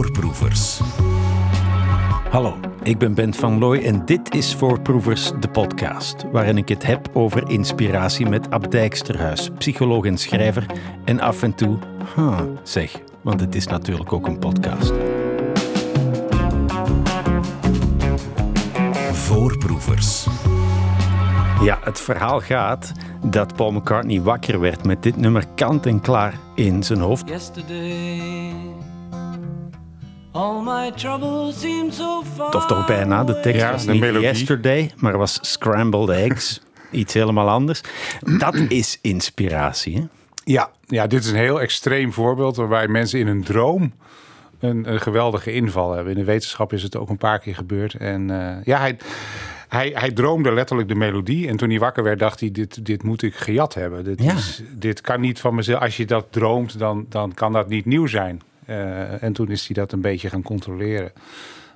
Voorproevers. Hallo, ik ben Bent van Looy en dit is Voorproevers, de podcast, waarin ik het heb over inspiratie met Ab Dijksterhuis, psycholoog en schrijver, en af en toe, huh, zeg, want het is natuurlijk ook een podcast. Voorproevers. Ja, het verhaal gaat dat Paul McCartney wakker werd met dit nummer kant en klaar in zijn hoofd. Yesterday, Of toch bijna, de tekst Ja, was niet melodie. Yesterday, maar was Scrambled Eggs. Iets helemaal anders. Dat is inspiratie, hè? Ja, ja, dit is een heel extreem voorbeeld waarbij mensen in een droom een, een geweldige inval hebben. In de wetenschap is het ook een paar keer gebeurd. En eh, ja, hij, hij, hij droomde letterlijk de melodie. En toen hij wakker werd, dacht hij: dit, dit moet ik gejat hebben. Dit, Ja. is, dit kan niet van mezelf. Als je dat droomt, dan, dan kan dat niet nieuw zijn. Eh, en toen is hij dat een beetje gaan controleren.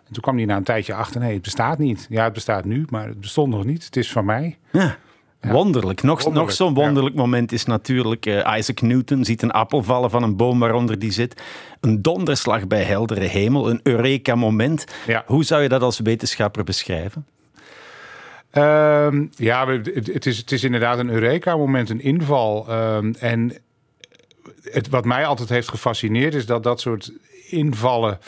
En toen kwam hij na een tijdje achter: nee, het bestaat niet. Ja, het bestaat nu, maar het bestond nog niet. Het is van mij. Ja. Wonderlijk. Nog, Wonderlijk, nog zo'n ja. wonderlijk moment is natuurlijk eh, Isaac Newton ziet een appel vallen van een boom waaronder die zit. Een donderslag bij heldere hemel, een Eureka-moment. Ja. Hoe zou je dat als wetenschapper beschrijven? Ehm, ja, het, het is, het is inderdaad een Eureka-moment, een inval. Ehm, en het, wat mij altijd heeft gefascineerd is dat dat soort invallen...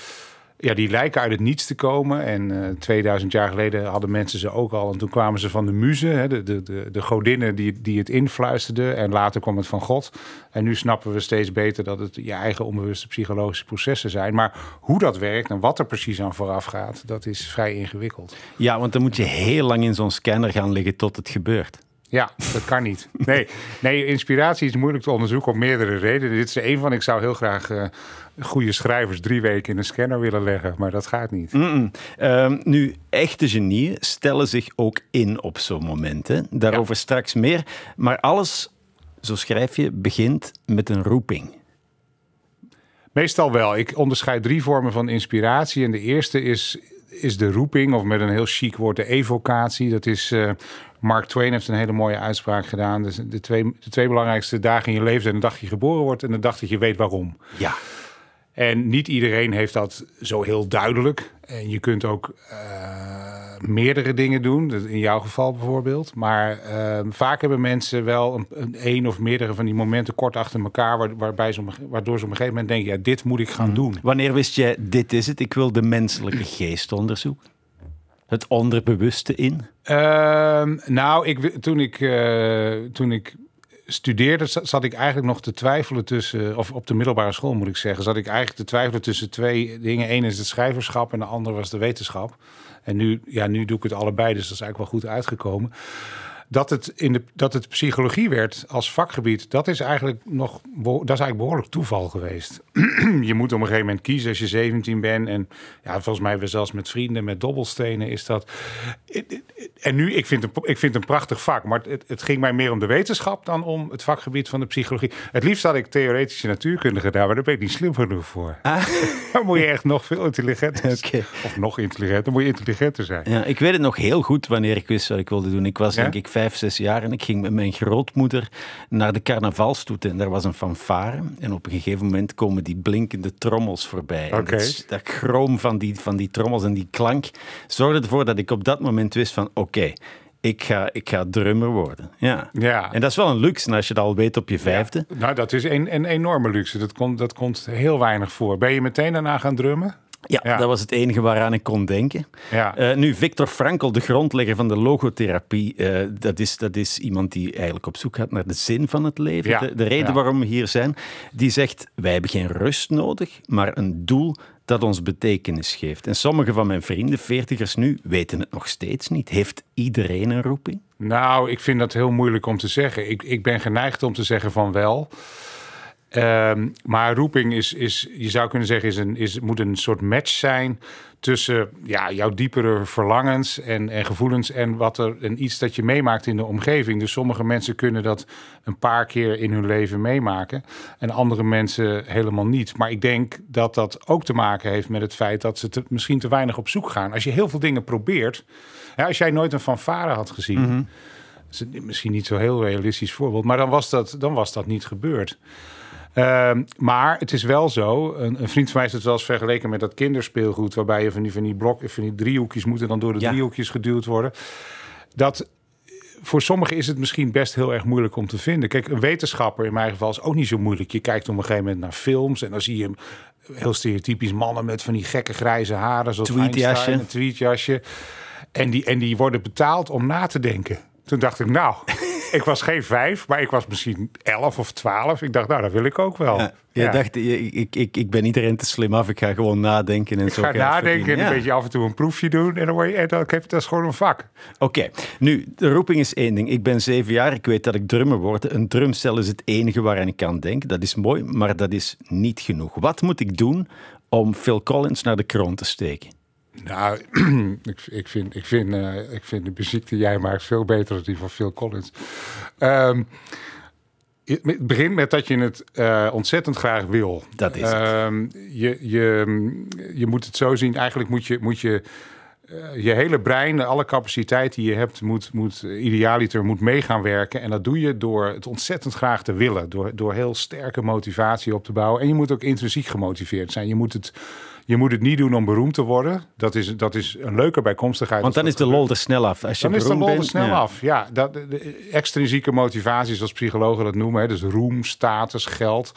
Ja, die lijken uit het niets te komen. En eh 2000 jaar geleden hadden mensen ze ook al. En toen kwamen ze van de muze, hè, de, de, de, de godinnen die, die het influisterden. En later kwam het van God. En nu snappen we steeds beter dat het je eigen onbewuste psychologische processen zijn. Maar hoe dat werkt en wat er precies aan vooraf gaat, dat is vrij ingewikkeld. Ja, want dan moet je heel lang in zo'n scanner gaan liggen tot het gebeurt. Ja, dat kan niet. Nee, nee, inspiratie is moeilijk te onderzoeken om meerdere redenen. Dit is er één van. Ik zou heel graag eh, goede schrijvers drie weken in een scanner willen leggen, maar dat gaat niet. Ehm, nu, echte genieën stellen zich ook in op zo'n moment. Hè? Daarover straks meer. Maar alles, zo schrijf je, begint met een roeping. Meestal wel. Ik onderscheid drie vormen van inspiratie. En de eerste is, is de roeping, of met een heel chic woord, de evocatie. Dat is. eh, Mark Twain heeft een hele mooie uitspraak gedaan. Dus de, twee, de twee belangrijkste dagen in je leven zijn de dag dat je geboren wordt en de dag dat je weet waarom. Ja. En niet iedereen heeft dat zo heel duidelijk. En je kunt ook eh, meerdere dingen doen, in jouw geval bijvoorbeeld. Maar eh, vaak hebben mensen wel een, een, een of meerdere van die momenten kort achter elkaar, waar, waarbij ze, waardoor ze op een gegeven moment denken, ja, dit moet ik gaan doen. Wanneer wist jij, dit is het, ik wil de menselijke geest onderzoeken? Het onderbewuste in? Ehm, nou, ik, toen, ik, eh, toen ik studeerde, za- zat ik eigenlijk nog te twijfelen tussen, of op de middelbare school moet ik zeggen, zat ik eigenlijk te twijfelen tussen twee dingen. Eén is het schrijverschap en de andere was de wetenschap. En nu, ja, nu doe ik het allebei, dus dat is eigenlijk wel goed uitgekomen. Dat het, in de, dat het psychologie werd als vakgebied, dat is eigenlijk nog dat is eigenlijk behoorlijk toeval geweest. je moet op een gegeven moment kiezen als je 17 bent. En ja, volgens mij weer zelfs met vrienden, met dobbelstenen is dat. En nu, ik vind, het, ik vind een prachtig vak, maar het, het ging mij meer om de wetenschap dan om het vakgebied van de psychologie. Het liefst had ik theoretische natuurkunde gedaan, maar daar ben ik niet slim genoeg voor. Dan moet je echt nog veel intelligenter Oké. Of nog intelligenter, dan moet je intelligenter zijn. Ja, ik weet het nog heel goed wanneer ik wist wat ik wilde doen. Ik was Ja? denk ik vijf, zes jaar en ik ging met mijn grootmoeder naar de carnavalstoet. En daar was een fanfare. En op een gegeven moment komen die blinkende trommels voorbij. Oké. dat, dat chroom van die, van die trommels en die klank zorgde ervoor dat ik op dat moment wist van oké, ik, ga, ik ga drummer worden. Ja. Ja. En dat is wel een luxe als je dat al weet op je vijfde. Nou, dat is een, een enorme luxe. Dat komt, dat komt heel weinig voor. Ben je meteen daarna gaan drummen? Ja, Ja. dat was het enige waaraan ik kon denken. Ja. Eh, nu, Victor Frankl, de grondlegger van de logotherapie, eh, dat, is, dat is iemand die eigenlijk op zoek gaat naar de zin van het leven. Ja. De, de reden waarom we hier zijn. Die zegt, wij hebben geen rust nodig, maar een doel dat ons betekenis geeft. En sommige van mijn vrienden, veertigers nu, weten het nog steeds niet. Heeft iedereen een roeping? Nou, ik vind dat heel moeilijk om te zeggen. Ik, ik ben geneigd om te zeggen van wel. Ehm, maar roeping is, is, je zou kunnen zeggen, is een, is, moet een soort match zijn tussen ja, jouw diepere verlangens en, en gevoelens en wat er en iets dat je meemaakt in de omgeving. Dus sommige mensen kunnen dat een paar keer in hun leven meemaken en andere mensen helemaal niet. Maar ik denk dat dat ook te maken heeft met het feit dat ze te, misschien te weinig op zoek gaan. Als je heel veel dingen probeert, als jij nooit een fanfare had gezien, is het misschien niet zo heel realistisch voorbeeld, maar dan was dat, dan was dat niet gebeurd. Ehm, maar het is wel zo, een, een vriend van mij is het wel eens vergeleken met dat kinderspeelgoed, waarbij je van die, van die blok, van die driehoekjes moeten dan door de Ja. driehoekjes geduwd worden. Dat voor sommigen is het misschien best heel erg moeilijk om te vinden. Kijk, een wetenschapper in mijn geval is ook niet zo moeilijk. Je kijkt op een gegeven moment naar films en dan zie je hem heel stereotypisch mannen met van die gekke grijze haren, zoals Tweetjasje. Een tweetjasje. En die, en die worden betaald om na te denken. Toen dacht ik, nou, ik was geen vijf, maar ik was misschien elf of twaalf. Ik dacht, nou, dat wil ik ook wel. Ja, je Ja. dacht, ik, ik, ik ben iedereen te slim af, ik ga gewoon nadenken en Ik zo. ga nadenken en een beetje af en toe een proefje doen. En dan word je, en dan dat is gewoon een vak. Oké, nu, de roeping is één ding. Ik ben zeven jaar, ik weet dat ik drummer word. Een drumstel is het enige waaraan ik kan denken. Dat is mooi, maar dat is niet genoeg. Wat moet ik doen om Phil Collins naar de kroon te steken? Nou, ik, ik, vind, ik, vind, eh, ik vind de muziek die jij maakt veel beter dan die van Phil Collins. Ehm, het begint met dat je het eh, ontzettend graag wil. Dat is het. Ehm, je, je, je moet het zo zien, eigenlijk moet je... Moet je eh, je hele brein, alle capaciteit die je hebt, moet, moet idealiter moet mee gaan werken. En dat doe je door het ontzettend graag te willen. Door, door heel sterke motivatie op te bouwen. En je moet ook intrinsiek gemotiveerd zijn. Je moet het, je moet het niet doen om beroemd te worden. Dat is, dat is een leuke bijkomstigheid. Want als dan is de lol er snel af. Als je dan is de lol er snel ja. af. Ja, dat, de, extrinsieke motivatie, zoals psychologen dat noemen. Hè, dus roem, status, geld.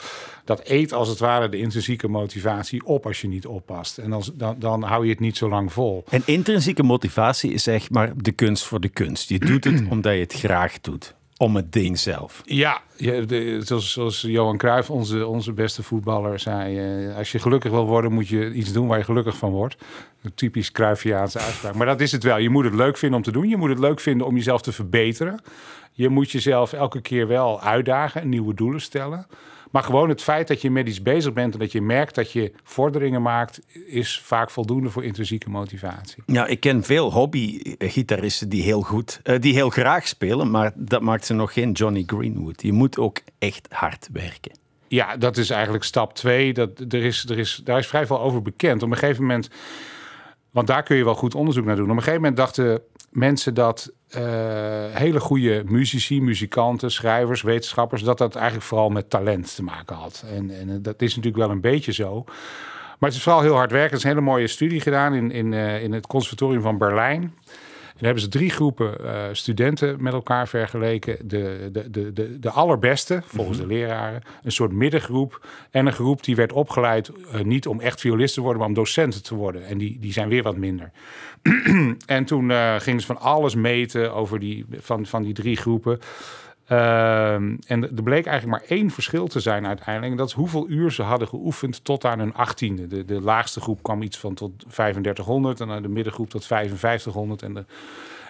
Dat eet als het ware de intrinsieke motivatie op als je niet oppast. En dan, dan, dan hou je het niet zo lang vol. En intrinsieke motivatie is zeg maar de kunst voor de kunst. Je doet het omdat je het graag doet. Om het ding zelf. Ja, je, de, zoals, zoals Johan Cruijff, onze, onze beste voetballer, zei... eh, als je gelukkig wil worden, moet je iets doen waar je gelukkig van wordt. Een typisch Cruyffiaanse uitspraak. Maar dat is het wel. Je moet het leuk vinden om te doen. Je moet het leuk vinden om jezelf te verbeteren. Je moet jezelf elke keer wel uitdagen en nieuwe doelen stellen. Maar gewoon het feit dat je met iets bezig bent... en dat je merkt dat je vorderingen maakt... is vaak voldoende voor intrinsieke motivatie. Ja, ik ken veel hobby-gitaristen die heel goed, eh, die heel graag spelen, maar dat maakt ze nog geen Johnny Greenwood. Je moet ook echt hard werken. Ja, dat is eigenlijk stap twee. Dat, er is, er is, daar is vrij veel over bekend. Op een gegeven moment, want daar kun je wel goed onderzoek naar doen. Op een gegeven moment dachten mensen dat eh, hele goede muzici, muzikanten, schrijvers, wetenschappers, dat dat eigenlijk vooral met talent te maken had. En, en dat is natuurlijk wel een beetje zo. Maar het is vooral heel hard werken. Er is een hele mooie studie gedaan in, in, eh, in het conservatorium van Berlijn. En hebben ze drie groepen eh, studenten met elkaar vergeleken. De, de, de, de, de allerbeste, volgens de leraren. Een soort middengroep. En een groep die werd opgeleid eh, niet om echt violist te worden, maar om docenten te worden. En die, die zijn weer wat minder. en toen eh, gingen ze van alles meten over die, van, van die drie groepen. Ehm, en er bleek eigenlijk maar één verschil te zijn uiteindelijk. En dat is hoeveel uur ze hadden geoefend tot aan hun achttiende. De, de laagste groep kwam iets van tot 3500 en dan de middengroep tot 5500 en de,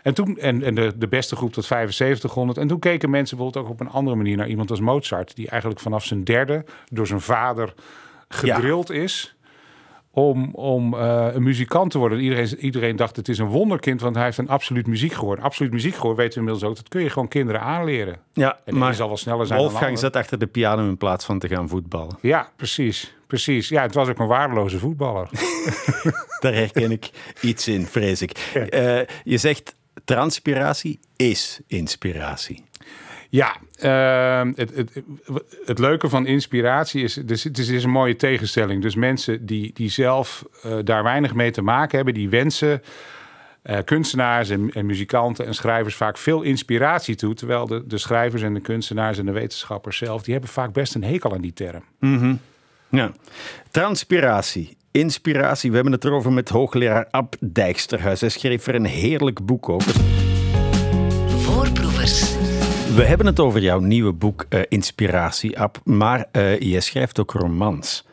en toen, en, en de, de beste groep tot 7500. En toen keken mensen bijvoorbeeld ook op een andere manier naar iemand als Mozart, die eigenlijk vanaf zijn derde door zijn vader gedrild is om, om eh, een muzikant te worden. Iedereen, iedereen dacht het is een wonderkind, want hij heeft een absoluut muziek gehoord. Absoluut muziek gehoord weten we inmiddels ook. Dat kun je gewoon kinderen aanleren. Ja, En maar zal wel sneller zijn Wolfgang zat achter de piano in plaats van te gaan voetballen. Ja, precies. Precies. Ja, het was ook een waardeloze voetballer. Daar herken ik iets in, vrees ik. Eh, je zegt transpiratie is inspiratie. Ja, ehm, het, het, het leuke van inspiratie is, dus het is, het is een mooie tegenstelling. Dus mensen die, die zelf eh, daar weinig mee te maken hebben, die wensen eh, kunstenaars en, en muzikanten en schrijvers vaak veel inspiratie toe. Terwijl de, de schrijvers en de kunstenaars en de wetenschappers zelf, die hebben vaak best een hekel aan die term. Ja. Transpiratie, inspiratie. We hebben het erover met hoogleraar Ab Dijksterhuis. Hij schreef er een heerlijk boek over. Voorproevers. We hebben het over jouw nieuwe boek eh, Inspiratie, Ab. Maar eh, je schrijft ook romans.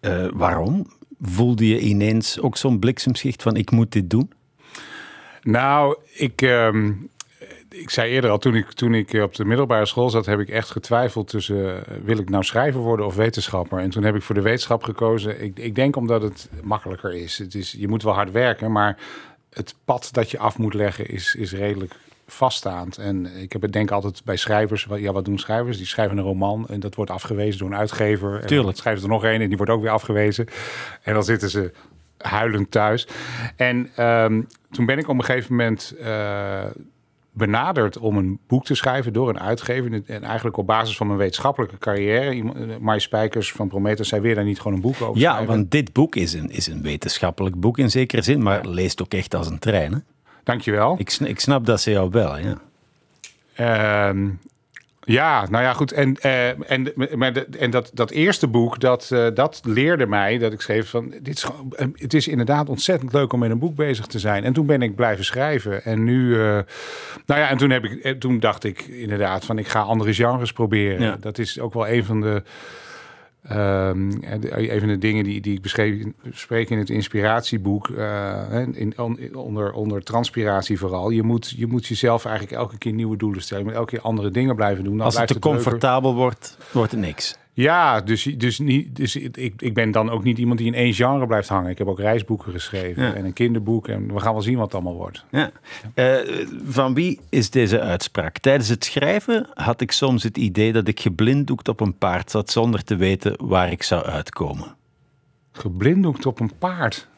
Eh, waarom? Voelde je ineens ook zo'n bliksemschicht van ik moet dit doen? Nou, ik, ehm, ik zei eerder al, toen ik, toen ik op de middelbare school zat, heb ik echt getwijfeld tussen wil ik nou schrijver worden of wetenschapper. En toen heb ik voor de wetenschap gekozen. Ik, ik denk omdat het makkelijker is. Het is. Je moet wel hard werken, maar het pad dat je af moet leggen is, is redelijk vaststaand. En ik heb het denk altijd bij schrijvers, ja wat doen schrijvers? Die schrijven een roman en dat wordt afgewezen door een uitgever. En Tuurlijk. schrijven er nog één en die wordt ook weer afgewezen. En dan zitten ze huilend thuis. En ehm, toen ben ik op een gegeven moment... eh, benaderd om een boek te schrijven door een uitgever. En eigenlijk op basis van mijn wetenschappelijke carrière. Eh, Mari Spijkers van Prometheus zei weer daar niet gewoon een boek over Ja, schrijven. want dit boek is een, is een wetenschappelijk boek in zekere zin, maar leest ook echt als een trein. Hè? Dankjewel. Ik, ik snap dat ze jou bellen, ja. Ehm, ja, nou ja, goed. En, eh, en, maar de- en dat, dat eerste boek, dat, eh, dat leerde mij dat ik schreef van... Dit is gewoon, eh, het is inderdaad ontzettend leuk om met een boek bezig te zijn. En toen ben ik blijven schrijven. En nu... nou ja, en toen, heb ik, toen dacht ik inderdaad van ik ga andere genres proberen. Ja. Dat is ook wel een van de... ehm, een van de dingen die, die ik beschreef, bespreek in het inspiratieboek, eh, in, on- onder, onder transpiratie vooral. Je moet, je moet jezelf eigenlijk elke keer nieuwe doelen stellen. Je moet elke keer andere dingen blijven doen. Dan Als het te comfortabel wordt, wordt het niks. Ja, dus, dus, niet, dus ik, ik ben dan ook niet iemand die in één genre blijft hangen. Ik heb ook reisboeken geschreven Ja. en een kinderboek. En we gaan wel zien wat het allemaal wordt. Ja. Eh, van wie is deze uitspraak? Tijdens het schrijven had ik soms het idee dat ik geblinddoekt op een paard zat zonder te weten waar ik zou uitkomen. Geblinddoekt op een paard.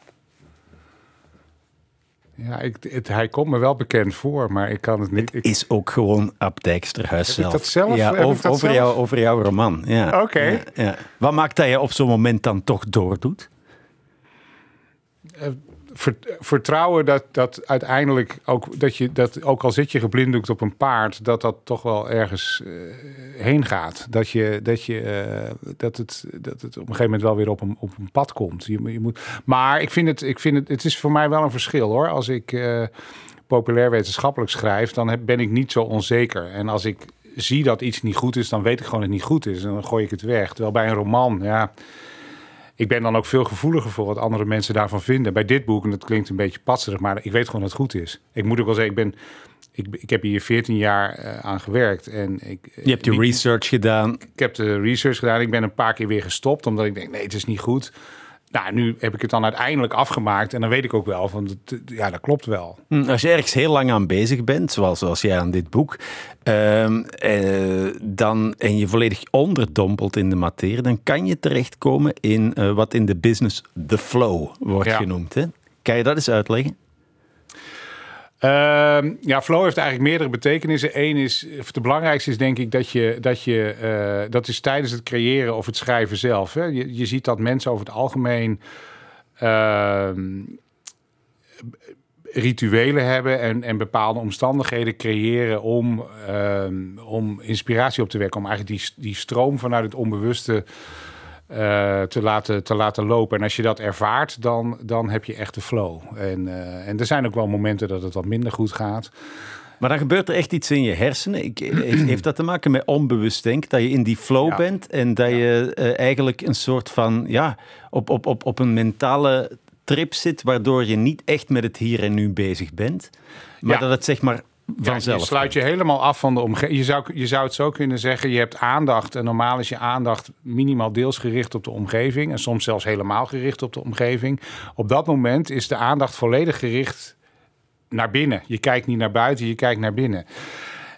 Ja, ik, het, hij komt me wel bekend voor, maar ik kan het niet. Ik, Is ook gewoon Ab Dijksterhuis zelf. dat zelf? Ja, over, dat over, zelf? jou, over jouw roman. Ja. Oké. Ja, ja. Wat maakt dat je op zo'n moment dan toch doordoet? Ver- vertrouwen dat, dat uiteindelijk ook dat je dat ook al zit je geblinddoekt op een paard, dat dat toch wel ergens eh, heen gaat. Dat je dat je eh, dat het dat het op een gegeven moment wel weer op een op een pad komt. Je, je moet, maar ik vind het ik vind het het is voor mij wel een verschil hoor. Als ik eh, populair wetenschappelijk schrijf, dan heb, ben ik niet zo onzeker. En als ik zie dat iets niet goed is, dan weet ik gewoon dat het niet goed is en dan gooi ik het weg. Terwijl bij een roman, ja ik ben dan ook veel gevoeliger voor wat andere mensen daarvan vinden. Bij dit boek, en dat klinkt een beetje patserig, maar ik weet gewoon dat het goed is. Ik moet ook wel zeggen, ik, ben, ik, ik heb hier 14 jaar eh, aan gewerkt. En ik, Je hebt niet- research gedaan. ik heb de research gedaan. Ik ben een paar keer weer gestopt, omdat ik denk, nee, het is niet goed. Nou, nu heb ik het dan uiteindelijk afgemaakt. En dan weet ik ook wel van, het- ja, dat klopt wel. Hm, Als je ergens heel lang aan bezig bent, zoals, zoals jij aan dit boek, ehm, eh, dan, en je volledig onderdompelt in de materie, dan kan je terechtkomen in eh, wat in de business the flow wordt Ja. genoemd. Hè? Kan je dat eens uitleggen? Ehm, ja, flow heeft eigenlijk meerdere betekenissen. Eén is, de belangrijkste is denk ik dat je, dat je, eh, dat is tijdens het creëren of het schrijven zelf. Hè. Je, je ziet dat mensen over het algemeen ehm, rituelen hebben en, en bepaalde omstandigheden creëren om, ehm, om inspiratie op te wekken. Om eigenlijk die, die stroom vanuit het onbewuste eh, te, laten, te laten lopen. En als je dat ervaart, dan, dan heb je echt de flow. En, eh, en er zijn ook wel momenten dat het wat minder goed gaat. Maar dan gebeurt er echt iets in je hersenen. Ik, heeft, heeft dat te maken met onbewust denken? Dat je in die flow Ja. bent en dat je eh, eigenlijk een soort van, ja, op, op, op, op een mentale trip zit, waardoor je niet echt met het hier en nu bezig bent. Maar Ja. dat het zeg maar Ja, vanzelf. je sluit je helemaal af van de omgeving. Je zou, je zou het zo kunnen zeggen, je hebt aandacht. En normaal is je aandacht minimaal deels gericht op de omgeving. En soms zelfs helemaal gericht op de omgeving. Op dat moment is de aandacht volledig gericht naar binnen. Je kijkt niet naar buiten, je kijkt naar binnen.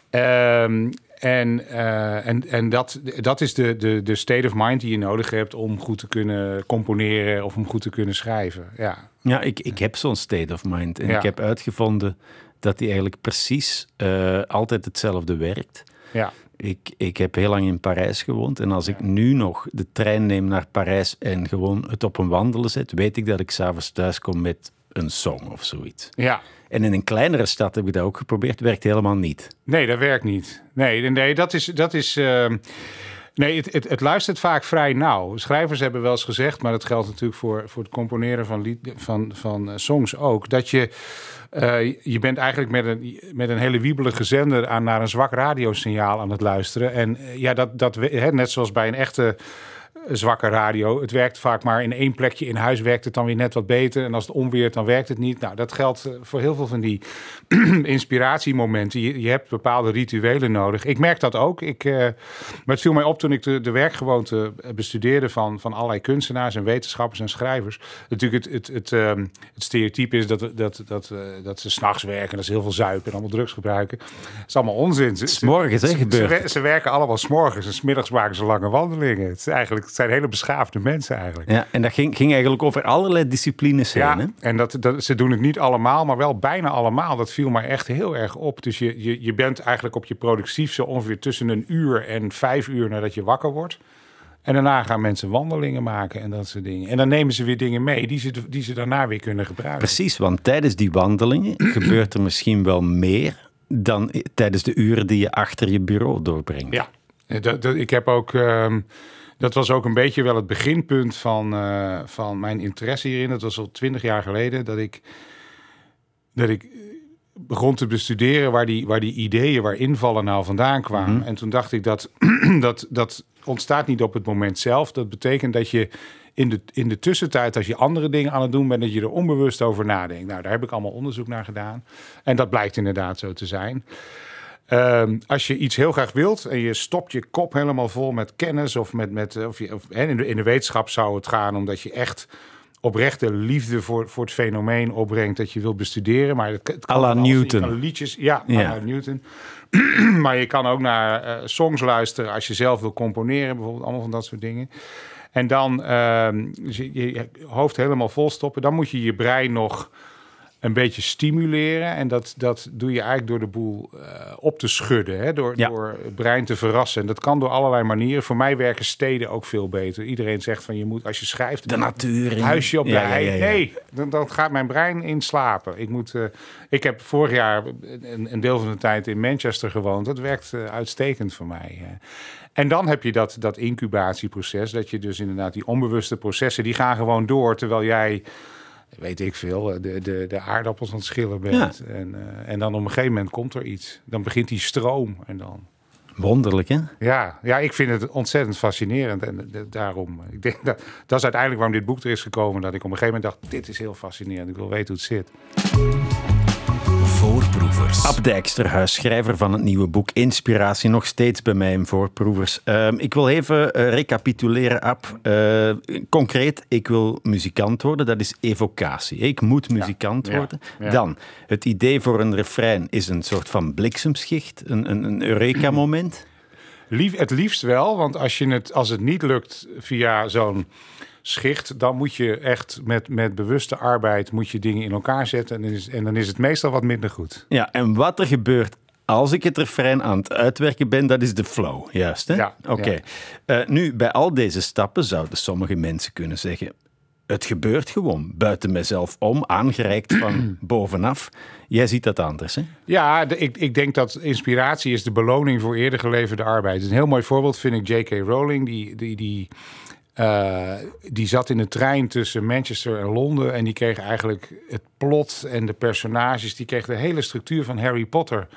Ehm, en eh, en, en dat, dat is de, de, de state of mind die je nodig hebt om goed te kunnen componeren of om goed te kunnen schrijven. Ja, Ja, ik, ik heb zo'n state of mind. En Ja. ik heb uitgevonden dat die eigenlijk precies eh, altijd hetzelfde werkt. ja. Ik, ik heb heel lang in Parijs gewoond. En als ik nu nog de trein neem naar Parijs en gewoon het op een wandelen zet, weet ik dat ik s'avonds thuis kom met een song of zoiets. ja. En in een kleinere stad heb ik dat ook geprobeerd. Werkt helemaal niet. Nee, dat werkt niet. Nee, nee dat is. Dat is ehm, nee, het, het, het luistert vaak vrij nauw. Schrijvers hebben wel eens gezegd, maar dat geldt natuurlijk voor, voor het componeren van, lied, van, van eh, songs ook. Dat je. eh, je bent eigenlijk met een, met een hele wiebelige zender aan, naar een zwak radiosignaal aan het luisteren. En eh, ja, dat, dat, hè, net zoals bij een echte zwakke radio. Het werkt vaak maar in één plekje in huis werkt het dan weer net wat beter. En als het onweert, dan werkt het niet. Nou, dat geldt eh, voor heel veel van die inspiratiemomenten. Je, je hebt bepaalde rituelen nodig. Ik merk dat ook. Ik, eh, maar het viel mij op toen ik de, de werkgewoonte bestudeerde van, van allerlei kunstenaars en wetenschappers en schrijvers. Natuurlijk, het, het, het, ehm, het stereotype is dat, dat, dat, eh, dat ze s'nachts werken, dat ze heel veel zuipen en allemaal drugs gebruiken. Dat is allemaal onzin. Ze, ze- Morgens, hè, ze- gebeurt ze, ze werken allemaal s'morgens en smiddags maken ze lange wandelingen. Het is eigenlijk zijn hele beschaafde mensen eigenlijk. Ja, en dat ging, ging eigenlijk over allerlei disciplines heen. Ja, Hè? en dat, dat, ze doen het niet allemaal, maar wel bijna allemaal. Dat viel mij echt heel erg op. Dus je, je, je bent eigenlijk op je productief zo ongeveer tussen een uur en vijf uur nadat je wakker wordt. En daarna gaan mensen wandelingen maken en dat soort dingen. En dan nemen ze weer dingen mee die ze, die ze daarna weer kunnen gebruiken. Precies, want tijdens die wandelingen gebeurt er misschien wel meer dan tijdens de uren die je achter je bureau doorbrengt. Ja, dat, dat, ik heb ook. ehm, dat was ook een beetje wel het beginpunt van, eh, van mijn interesse hierin. Dat was al twintig jaar geleden dat ik, dat ik begon te bestuderen waar die, waar die ideeën, waar invallen nou vandaan kwamen. En toen dacht ik dat, dat dat ontstaat niet op het moment zelf. Dat betekent dat je in de, in de tussentijd, als je andere dingen aan het doen bent, dat je er onbewust over nadenkt. Nou, daar heb ik allemaal onderzoek naar gedaan. En dat blijkt inderdaad zo te zijn. Ehm, als je iets heel graag wilt en je stopt je kop helemaal vol met kennis of met, met eh, of je, of, in, de, in de wetenschap zou het gaan omdat je echt oprechte liefde voor, voor het fenomeen opbrengt dat je wilt bestuderen. Maar het, het kan Newton. kan liedjes, ja, Newton. maar je kan ook naar eh, songs luisteren als je zelf wil componeren, bijvoorbeeld allemaal van dat soort dingen. En dan dus je, je hoofd helemaal vol stoppen. Dan moet je je brein nog een beetje stimuleren. En dat, dat doe je eigenlijk door de boel eh, op te schudden. Hè? Door, Ja. door het brein te verrassen. En dat kan door allerlei manieren. Voor mij werken steden ook veel beter. Iedereen zegt van je moet als je schrijft... De natuur. in- Huisje op de Ja. Nee, dan, dan gaat mijn brein in slapen. Ik, moet, eh, ik heb vorig jaar een, een deel van de tijd in Manchester gewoond. Dat werkt eh, uitstekend voor mij. En dan heb je dat, dat incubatieproces. Dat je dus inderdaad die onbewuste processen... die gaan gewoon door terwijl jij... Weet ik veel, eh, de, de, de aardappels aan het schillen bent. En, eh, en dan op een gegeven moment komt er iets. Dan begint die stroom. En dan, Wonderlijk, hè? ja, ja, ik vind het ontzettend fascinerend. En eh, daarom, ik denk dat, dat is uiteindelijk waarom dit boek er is gekomen. Dat ik op een gegeven moment dacht, dit is heel fascinerend. Ik wil weten hoe het zit. Voorproevers. Ab schrijver van het nieuwe boek Inspiratie, nog steeds bij mij in Voorproevers. Ehm, ik wil even eh, recapituleren, Ab. Eh, concreet, ik wil muzikant worden, dat is evocatie. Ik moet muzikant ja, worden. ja. Dan, het idee voor een refrein is een soort van bliksemschicht, een, een, een eureka-moment. Lief, het liefst wel, want als, je het, als het niet lukt via zo'n schicht, dan moet je echt met, met bewuste arbeid moet je dingen in elkaar zetten. En dan, is, en dan is het meestal wat minder goed. Ja, en wat er gebeurt als ik het refrein aan het uitwerken ben, dat is de flow, juist hè? Ja, Oké. ja. Eh, nu, bij al deze stappen zouden sommige mensen kunnen zeggen... Het gebeurt gewoon, buiten mezelf om, aangereikt van bovenaf. Jij ziet dat anders, hè? Ja, de- ik, ik denk dat inspiratie is de beloning voor eerder geleverde arbeid. Een heel mooi voorbeeld vind ik J.K. Rowling. Die, die, die, eh, die zat in de trein tussen Manchester en Londen. En die kreeg eigenlijk het plot en de personages. Die kreeg de hele structuur van Harry Potter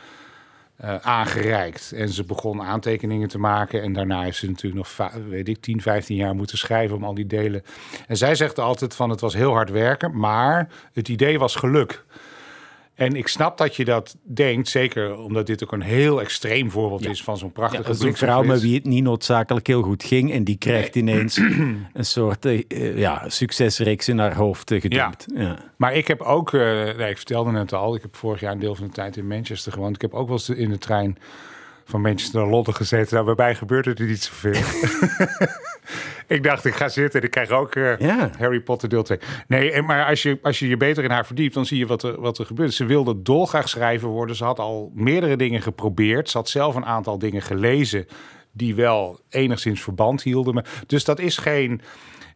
eh, aangereikt. En ze begon aantekeningen te maken. En daarna heeft ze natuurlijk nog, weet ik, 10, 15 jaar moeten schrijven om al die delen. En zij zegt altijd van het was heel hard werken, maar het idee was geluk. En ik snap dat je dat denkt, zeker omdat dit ook een heel extreem voorbeeld is van zo'n Ja, prachtige dat is een vrouw met wie het niet noodzakelijk heel goed ging en die krijgt ineens een soort eh, eh, ja, succesreeks in haar hoofd gedumpt. Ja. Maar ik heb ook, eh, nee, ik vertelde net al, ik heb vorig jaar een deel van de tijd in Manchester gewoond. Ik heb ook wel eens in de trein van Manchester naar Londen gezeten. Nou, bij mij gebeurde er niet zoveel. ik dacht, ik ga zitten en ik krijg ook eh, Ja. Harry Potter deel 2. Nee, en- maar als je, als je je beter in haar verdiept, dan zie je wat er, wat er gebeurt. Ze wilde dolgraag schrijver worden. Ze had al meerdere dingen geprobeerd. Ze had zelf een aantal dingen gelezen die wel enigszins verband hielden. Maar- Dus dat is geen...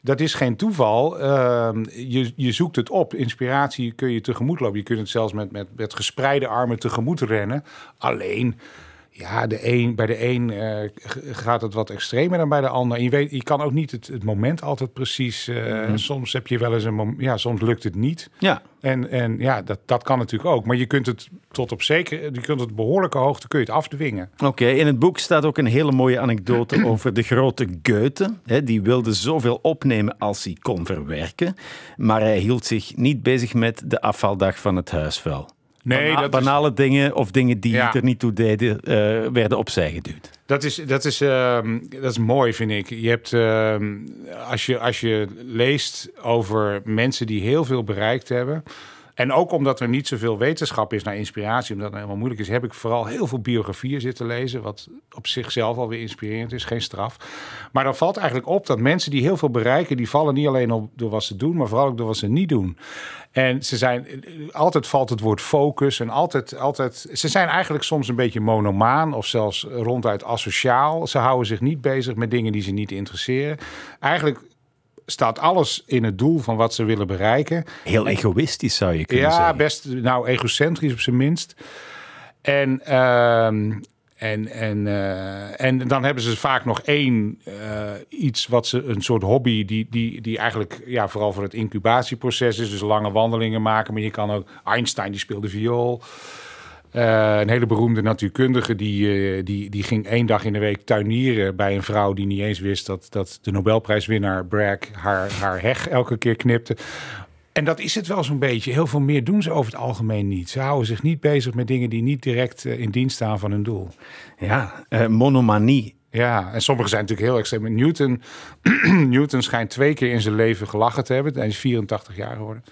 Dat is geen toeval. Ehm, je, je zoekt het op. Inspiratie kun je tegemoet lopen. Je kunt het zelfs met, met, met gespreide armen tegemoet rennen. Alleen, ja, de een, bij de een eh, gaat het wat extremer dan bij de ander. En je, weet, je kan ook niet het, het moment altijd precies. eh, Soms heb je wel eens een moment. Ja, soms lukt het niet. ja. En, en ja, dat, dat kan natuurlijk ook. Maar je kunt het tot op zeker. Je kunt het behoorlijke hoogte kun je het afdwingen. Oké, in het boek staat ook een hele mooie anekdote over de grote Goethe. Die wilde zoveel opnemen als hij kon verwerken, maar hij hield zich niet bezig met de afvaldag van het huisvuil. Nee, Bana- dat is- banale dingen of dingen die Ja. er niet toe deden, eh, werden opzij geduwd. Dat is, dat, is, ehm, dat is mooi, vind ik. Je hebt, ehm, als, je, als je leest over mensen die heel veel bereikt hebben. En ook omdat er niet zoveel wetenschap is naar inspiratie, omdat het helemaal moeilijk is, heb ik vooral heel veel biografieën zitten lezen, wat op zichzelf alweer inspirerend is, geen straf. Maar dan valt eigenlijk op dat mensen die heel veel bereiken, die vallen niet alleen op door wat ze doen, maar vooral ook door wat ze niet doen. En ze zijn, altijd valt het woord focus en altijd, altijd, ze zijn eigenlijk soms een beetje monomaan of zelfs ronduit asociaal. Ze houden zich niet bezig met dingen die ze niet interesseren. Eigenlijk staat alles in het doel van wat ze willen bereiken. Heel egoïstisch zou je kunnen ja, zeggen. best nou egocentrisch op zijn minst. En, ehm, en, en, eh, en dan hebben ze vaak nog één eh, iets wat ze een soort hobby die, die, die eigenlijk ja, vooral voor het incubatieproces is. Dus lange wandelingen maken. Maar je kan ook Einstein die speelde viool. Eh, een hele beroemde natuurkundige die, eh, die, die ging één dag in de week tuinieren bij een vrouw die niet eens wist dat, dat de Nobelprijswinnaar Bragg haar, haar heg elke keer knipte. En dat is het wel zo'n beetje. Heel veel meer doen ze over het algemeen niet. Ze houden zich niet bezig met dingen die niet direct eh, in dienst staan van hun doel. Ja, monomanie. Ja, en sommigen zijn natuurlijk heel extreem. Newton, Newton schijnt twee keer in zijn leven gelachen te hebben. Hij is 84 jaar geworden.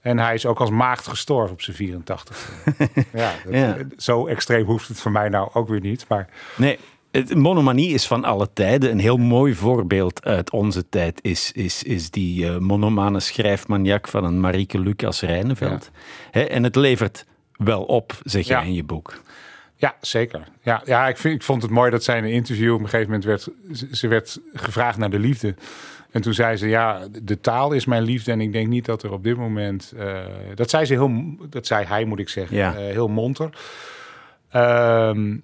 En hij is ook als maagd gestorven op zijn 84. ja, dat, Ja. Zo extreem hoeft het voor mij nou ook weer niet. Maar Nee, het, monomanie is van alle tijden. Een heel mooi voorbeeld uit onze tijd is, is, is die eh, monomane schrijfmaniak van een Marieke Lucas Rijneveld. Hè, en het levert wel op, zeg je Ja. in je boek. ja, zeker. Ja, ja ik, vind, ik vond het mooi dat zij in een interview op een gegeven moment werd... Ze werd gevraagd naar de liefde. En toen zei ze, ja, de taal is mijn liefde. En ik denk niet dat er op dit moment... eh, dat zei ze heel... Dat zei hij, moet ik zeggen. Ja. eh, heel monter. Ehm,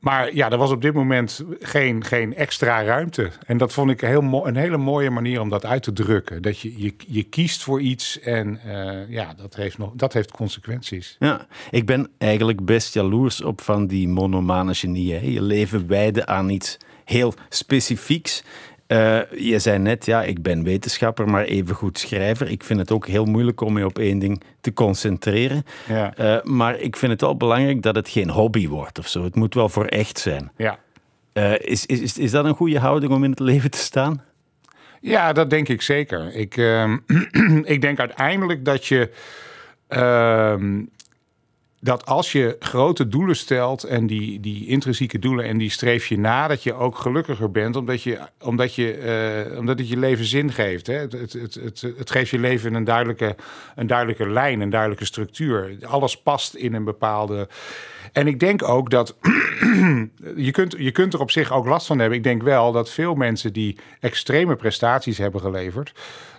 maar ja, er was op dit moment geen, geen extra ruimte. En dat vond ik heel mo- een hele mooie manier om dat uit te drukken. Dat je, je, je kiest voor iets en eh, ja, dat heeft, nog, dat heeft consequenties. Ja, ik ben eigenlijk best jaloers op van die monomane genieën. Je leven wijden aan iets heel specifieks. Eh, je zei net, ja, ik ben wetenschapper, maar evengoed schrijver. Ik vind het ook heel moeilijk om je op één ding te concentreren. Ja. Eh, maar ik vind het wel belangrijk dat het geen hobby wordt of zo. Het moet wel voor echt zijn. Ja. Eh, is, is, is, is dat een goede houding om in het leven te staan? Ja, dat denk ik zeker. Ik, ehm, ik denk uiteindelijk dat je. ehm, dat als je grote doelen stelt en die, die intrinsieke doelen en die streef je na, dat je ook gelukkiger bent, omdat, je, omdat, je, eh, omdat het je leven zin geeft. Hè? Het, het, het, het, het geeft je leven een duidelijke, een duidelijke lijn, een duidelijke structuur. Alles past in een bepaalde. En ik denk ook dat je kunt, je kunt er op zich ook last van hebben. Ik denk wel dat veel mensen die extreme prestaties hebben geleverd,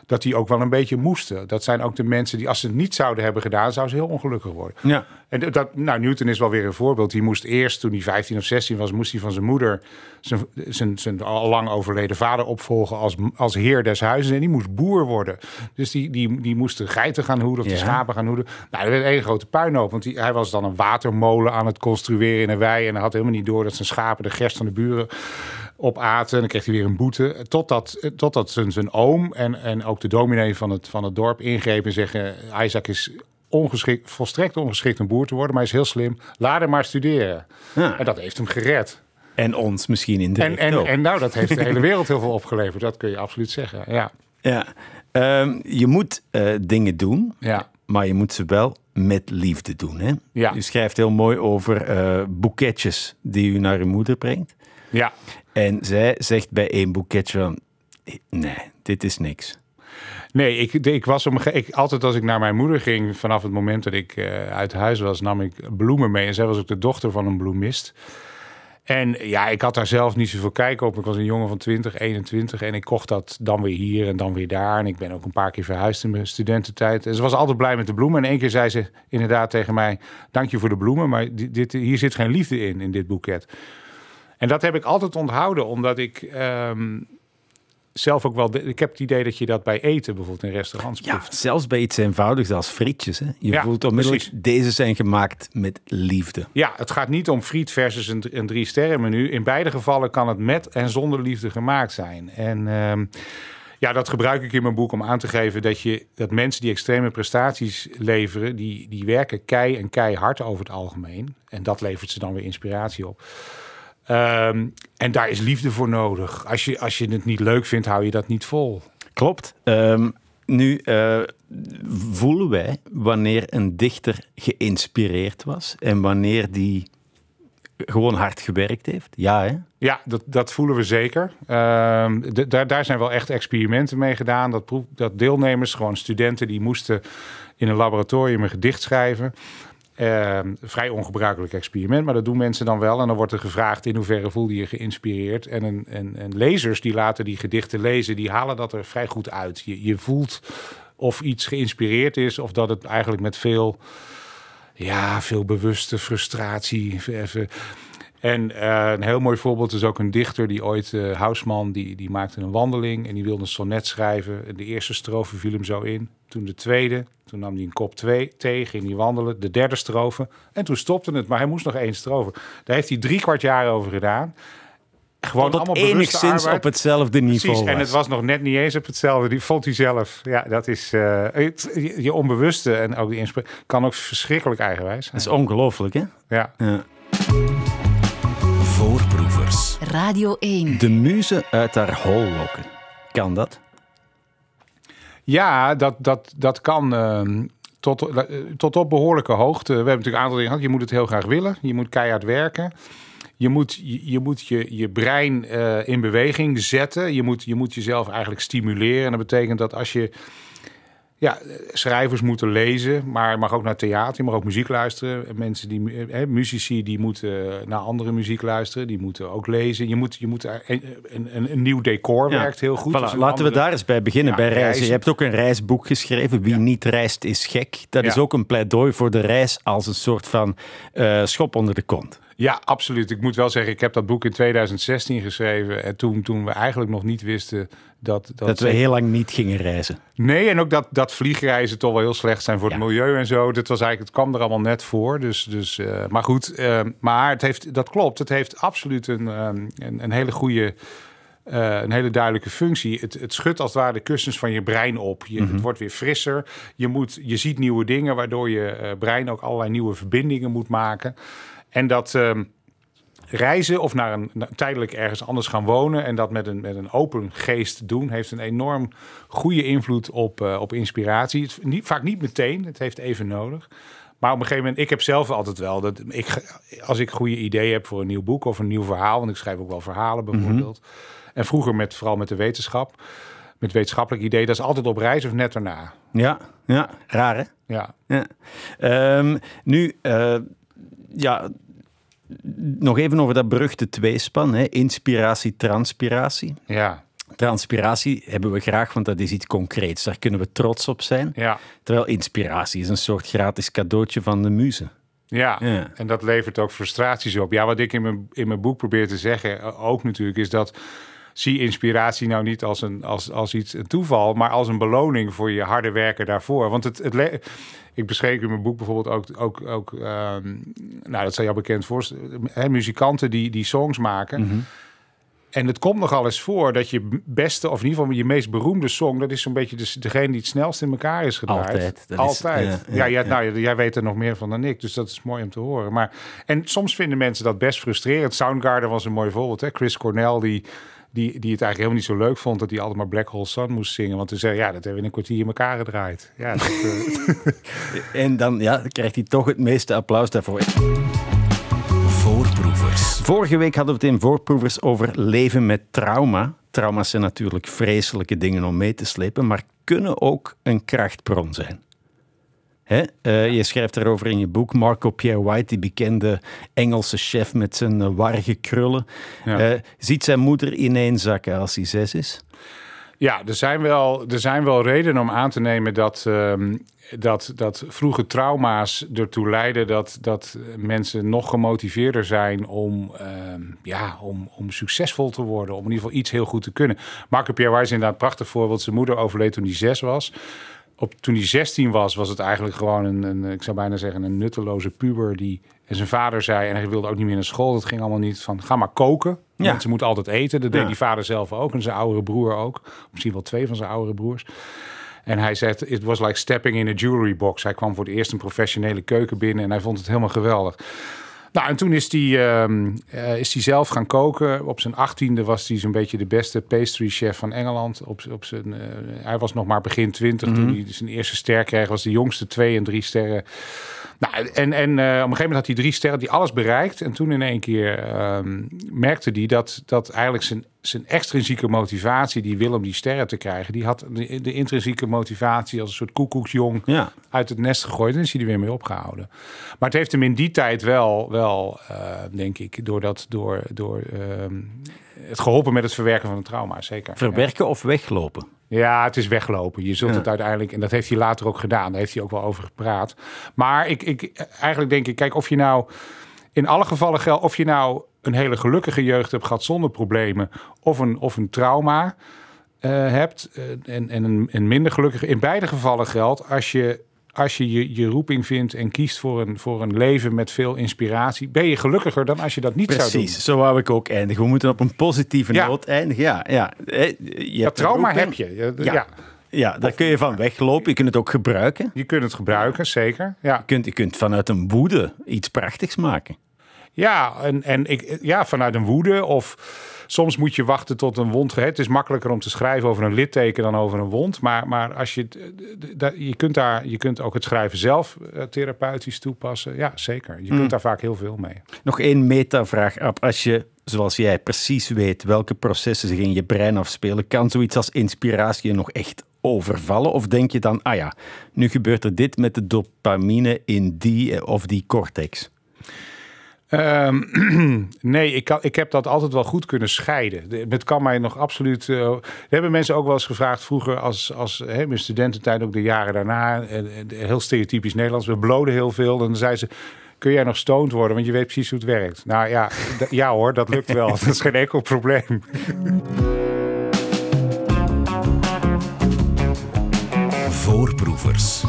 dat die ook wel een beetje moesten. Dat zijn ook de mensen die, als ze het niet zouden hebben gedaan, zouden ze heel ongelukkig worden. Ja. En dat, nou, Newton is wel weer een voorbeeld. Die moest eerst, toen hij 15 of 16 was, moest hij van zijn moeder zijn, zijn, zijn al lang overleden vader opvolgen als, als heer des huizes. En die moest boer worden. Dus die, die, die moest de geiten gaan hoeden of de Ja. schapen gaan hoeden. Nou, dat werd een hele grote puinhoop. Want die, hij was dan een watermolen aan het construeren in een wei. En hij had helemaal niet door dat zijn schapen de gerst van de buren opaten. En dan kreeg hij weer een boete. Totdat, totdat zijn, zijn oom en, en ook de dominee van het, van het dorp ingrepen en zeggen... Isaac is ongeschikt, volstrekt ongeschikt om boer te worden, maar hij is heel slim. Laat hem maar studeren. Ja. En dat heeft hem gered. En ons misschien in de En, en, en nou, dat heeft de hele wereld heel veel opgeleverd. Dat kun je absoluut zeggen. Ja, Ja. Ehm, je moet eh, dingen doen, ja. maar je moet ze wel met liefde doen. Hè? Ja. U schrijft heel mooi over eh, boeketjes die u naar uw moeder brengt. ja. En zij zegt bij één boeketje. Nee, dit is niks. Nee, ik, ik was om, ik, altijd als ik naar mijn moeder ging, vanaf het moment dat ik eh, uit huis was, nam ik bloemen mee. En zij was ook de dochter van een bloemist. En ja, ik had daar zelf niet zoveel kijk op. Ik was een jongen van 20, 21 en ik kocht dat dan weer hier en dan weer daar. En ik ben ook een paar keer verhuisd in mijn studententijd. En ze was altijd blij met de bloemen. En één keer zei ze inderdaad tegen mij, dank je voor de bloemen, maar dit- hier zit geen liefde in, in dit boeket. En dat heb ik altijd onthouden, omdat ik ehm, zelf ook wel... de- ik heb het idee dat je dat bij eten bijvoorbeeld in restaurants Ja, proeft. zelfs bij iets eenvoudigs als frietjes. Hè? Je Ja, voelt onmiddellijk, precies. deze zijn gemaakt met liefde. Ja, het gaat niet om friet versus een, een drie sterren menu. In beide gevallen kan het met en zonder liefde gemaakt zijn. En ehm, ja, dat gebruik ik in mijn boek om aan te geven dat, je, dat mensen die extreme prestaties leveren, die, die werken kei en keihard over het algemeen. En dat levert ze dan weer inspiratie op. Ehm, en daar is liefde voor nodig. Als je, als je het niet leuk vindt, hou je dat niet vol. Klopt. Ehm, nu, eh, voelen wij wanneer een dichter geïnspireerd was en wanneer die gewoon hard gewerkt heeft? Ja, hè? Ja, dat, dat voelen we zeker. Ehm, daar, daar zijn wel echt experimenten mee gedaan. Dat, proef, dat deelnemers, gewoon studenten, die moesten in een laboratorium een gedicht schrijven. Ehm, vrij ongebruikelijk experiment, maar dat doen mensen dan wel. En dan wordt er gevraagd in hoeverre voel je geïnspireerd. En, een, en, en lezers die later die gedichten lezen, die halen dat er vrij goed uit. Je, je voelt of iets geïnspireerd is of dat het eigenlijk met veel, ja, veel bewuste frustratie. Even, en eh, een heel mooi voorbeeld is ook een dichter die ooit, eh Hausman, die, die maakte een wandeling en die wilde een sonnet schrijven. En de eerste strofe viel hem zo in. Toen de tweede, toen nam hij een kop twee, thee, ging hij wandelen. De derde strofe. En toen stopte het, maar hij moest nog één strofe. Daar heeft hij drie kwart jaar over gedaan. Gewoon allemaal enigszins op hetzelfde niveau Precies, en het was nog net niet eens op hetzelfde. Die vond hij zelf. Ja, dat is eh, het- je, je onbewuste en ook die inspraak kan ook verschrikkelijk eigenwijs zijn. Dat is ongelooflijk, hè? Ja. Ja. Voorproevers. Radio 1. De muze uit haar hol lokken. Kan dat? Ja, dat, dat, dat kan ehm, tot, eh, tot op behoorlijke hoogte. We hebben natuurlijk een aantal dingen gehad. Je moet het heel graag willen. Je moet keihard werken. Je moet je, je, moet je, je brein eh, in beweging zetten. Je moet, je moet jezelf eigenlijk stimuleren. En dat betekent dat als je... Ja, schrijvers moeten lezen, maar je mag ook naar theater, je mag ook muziek luisteren. Mensen die, eh, muzici die moeten naar andere muziek luisteren, die moeten ook lezen. Je moet, je moet een, een, nieuw decor Ja. werkt heel goed. Voilà, Dus laten we daar eens bij beginnen, Ja, bij reizen. reizen. Je hebt ook een reisboek geschreven, Wie Ja. niet reist is gek. Dat is ook een pleidooi voor de reis als een soort van eh, schop onder de kont. Ja, absoluut. Ik moet wel zeggen, ik heb dat boek in 2016 geschreven. En toen, toen we eigenlijk nog niet wisten dat... Dat, Dat we heel lang niet gingen reizen. Nee, en ook dat, dat vliegreizen toch wel heel slecht zijn voor Ja. het milieu en zo. Dat was eigenlijk, het kwam er allemaal net voor. Dus, dus, eh, maar goed, eh, maar het heeft, dat klopt. Het heeft absoluut een, ehm, een, een hele goede... eh, een hele duidelijke functie. Het, het schudt als het ware de kussens van je brein op. Je, Mhm. Het wordt weer frisser. Je, moet, je ziet nieuwe dingen, waardoor je brein ook allerlei nieuwe verbindingen moet maken. En dat ehm, reizen of naar een naar- tijdelijk ergens anders gaan wonen en dat met een, met een open geest doen, heeft een enorm goede invloed op, eh, op inspiratie. Het, niet, vaak niet meteen, het heeft even nodig. Maar op een gegeven moment, ik heb zelf altijd wel dat ik, als ik goede ideeën heb voor een nieuw boek of een nieuw verhaal, want ik schrijf ook wel verhalen bijvoorbeeld. En vroeger met vooral met de wetenschap, met wetenschappelijk idee, dat is altijd op reis of net daarna. Ja, ja raar hè? Ja, Ja. Ehm, nu, eh, ja, nog even over dat beruchte tweespan. Hè. Inspiratie, transpiratie. ja, Transpiratie hebben we graag, want dat is iets concreets. Daar kunnen we trots op zijn. ja. Terwijl inspiratie is een soort gratis cadeautje van de muze. Ja, Ja. en dat levert ook frustraties op. Ja, wat ik in mijn, in mijn boek probeer te zeggen, eh, ook natuurlijk, is dat zie inspiratie nou niet als, een, als, als iets een toeval, maar als een beloning voor je harde werken daarvoor. Want het, het ik beschreef in mijn boek bijvoorbeeld ook, ook, ook ehm, nou dat zal jou bekend voorstellen, hè, muzikanten die, die songs maken. Mhm. En het komt nogal eens voor dat je beste, of in ieder geval je meest beroemde song, dat is zo'n beetje de, degene die het snelst in elkaar is gedraaid. Altijd, is- Altijd. ja, ja, ja, jij, ja. Nou, jij weet er nog meer van dan ik, dus dat is mooi om te horen. Maar, en soms vinden mensen dat best frustrerend. Soundgarden was een mooi voorbeeld. Hè? Chris Cornell, die, die, die het eigenlijk helemaal niet zo leuk vond dat hij altijd maar Black Hole Sun moest zingen. Want toen zei ja, dat hebben we in een kwartier in elkaar gedraaid. Ja, dat, eh, En dan ja, krijgt hij toch het meeste applaus daarvoor. Voorproevers. Vorige week hadden we het in Voorproevers over leven met trauma. Trauma's zijn natuurlijk vreselijke dingen om mee te slepen, maar kunnen ook een krachtbron zijn. Hè? Eh, je schrijft daarover in je boek. Marco Pierre White, die bekende Engelse chef met zijn eh, warrige krullen, Ja. eh, ziet zijn moeder ineenzakken als hij zes is. Ja, er zijn wel, er zijn wel redenen om aan te nemen dat, ehm, dat, dat vroege trauma's ertoe leiden dat, dat mensen nog gemotiveerder zijn om, ehm, ja, om, om succesvol te worden. Om in ieder geval iets heel goed te kunnen. Marco Pierre White is inderdaad een prachtig voorbeeld. Zijn moeder overleed toen hij zes was. Op, toen hij 16 was, was het eigenlijk gewoon een, een, ik zou bijna zeggen, een nutteloze puber die. En zijn vader zei, en hij wilde ook niet meer naar school, dat ging allemaal niet. Van ga maar koken. Ja. Mensen moeten altijd eten. Dat deed Ja. die vader zelf ook. En zijn oudere broer ook. Misschien wel twee van zijn oudere broers. En hij zei, it was like stepping in a jewelry box. Hij kwam voor het eerst een professionele keuken binnen en hij vond het helemaal geweldig. Nou, en toen is hij ehm, eh, is die zelf gaan koken. Op zijn achttiende was hij zo'n beetje de beste pastry chef van Engeland. Op, op zijn, eh, hij was nog maar begin twintig toen hij zijn eerste ster kreeg. Was de jongste twee en drie sterren. Nou, en, en eh, op een gegeven moment had hij drie sterren, die alles bereikt. En toen in één keer ehm, merkte hij dat, dat eigenlijk zijn, zijn extrinsieke motivatie, die wil om die sterren te krijgen, die had de, de intrinsieke motivatie als een soort koekoeksjong Ja. uit het nest gegooid. En is hij er weer mee opgehouden. Maar het heeft hem in die tijd wel, wel eh, denk ik, door, dat, door, door ehm, het geholpen met het verwerken van een trauma, zeker. Verwerken of weglopen? Ja, het is weglopen. Je zult Ja. het uiteindelijk, en dat heeft hij later ook gedaan, daar heeft hij ook wel over gepraat. Maar ik, ik, eigenlijk denk ik, kijk, of je nou in alle gevallen geldt, of je nou een hele gelukkige jeugd hebt gehad zonder problemen, of een, of een trauma eh, hebt, eh, en, en een, een minder gelukkige. In beide gevallen geldt, als je als je, je je roeping vindt en kiest voor een, voor een leven met veel inspiratie, ben je gelukkiger dan als je dat niet zou doen. Precies, zo wou ik ook eindigen. We moeten op een positieve Ja. noot eindigen. Ja, ja. Eh, Je Dat trauma heb je. Ja, Ja. ja. Ja, daar kun je van weglopen. Je kunt het ook gebruiken. Je kunt het gebruiken, zeker. Ja. Je kunt, je kunt vanuit een woede iets prachtigs maken. Ja, en, en ik, ja, vanuit een woede of soms moet je wachten tot een wond. Het is makkelijker om te schrijven over een litteken dan over een wond. Maar, maar als je, je, kunt daar, je kunt ook het schrijven zelf eh, therapeutisch toepassen. Ja, zeker. Je kunt daar vaak heel veel mee. Nog één metavraag, Ab. Als je, zoals jij, precies weet welke processen zich in je brein afspelen, kan zoiets als inspiratie je nog echt overvallen? Of denk je dan, ah ja, nu gebeurt er dit met de dopamine in die eh, of die cortex? Ehm, nee, ik, kan, ik heb dat altijd wel goed kunnen scheiden. De- Het kan mij nog absoluut. eh, er hebben mensen ook wel eens gevraagd vroeger, als, als hè, mijn studententijd, ook de jaren daarna. eh, eh, heel stereotypisch Nederlands. We bloden heel veel. Dan zei ze. Kun jij nog stoned worden? Want je weet precies hoe het werkt. Nou ja, ja hoor, dat lukt wel. Dat is geen enkel probleem. Voorproevers.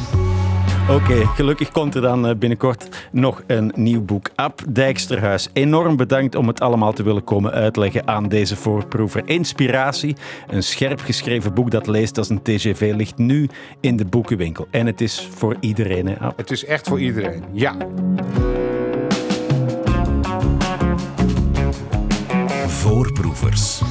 Oké, gelukkig komt er dan eh, binnenkort nog een nieuw boek. Ab Dijksterhuis, enorm bedankt om het allemaal te willen komen uitleggen aan deze voorproever. Inspiratie, een scherp geschreven boek dat leest als een TGV, ligt nu in de boekenwinkel. En het is voor iedereen, hè, Ab? Het is echt voor iedereen. Ja. Voorproevers.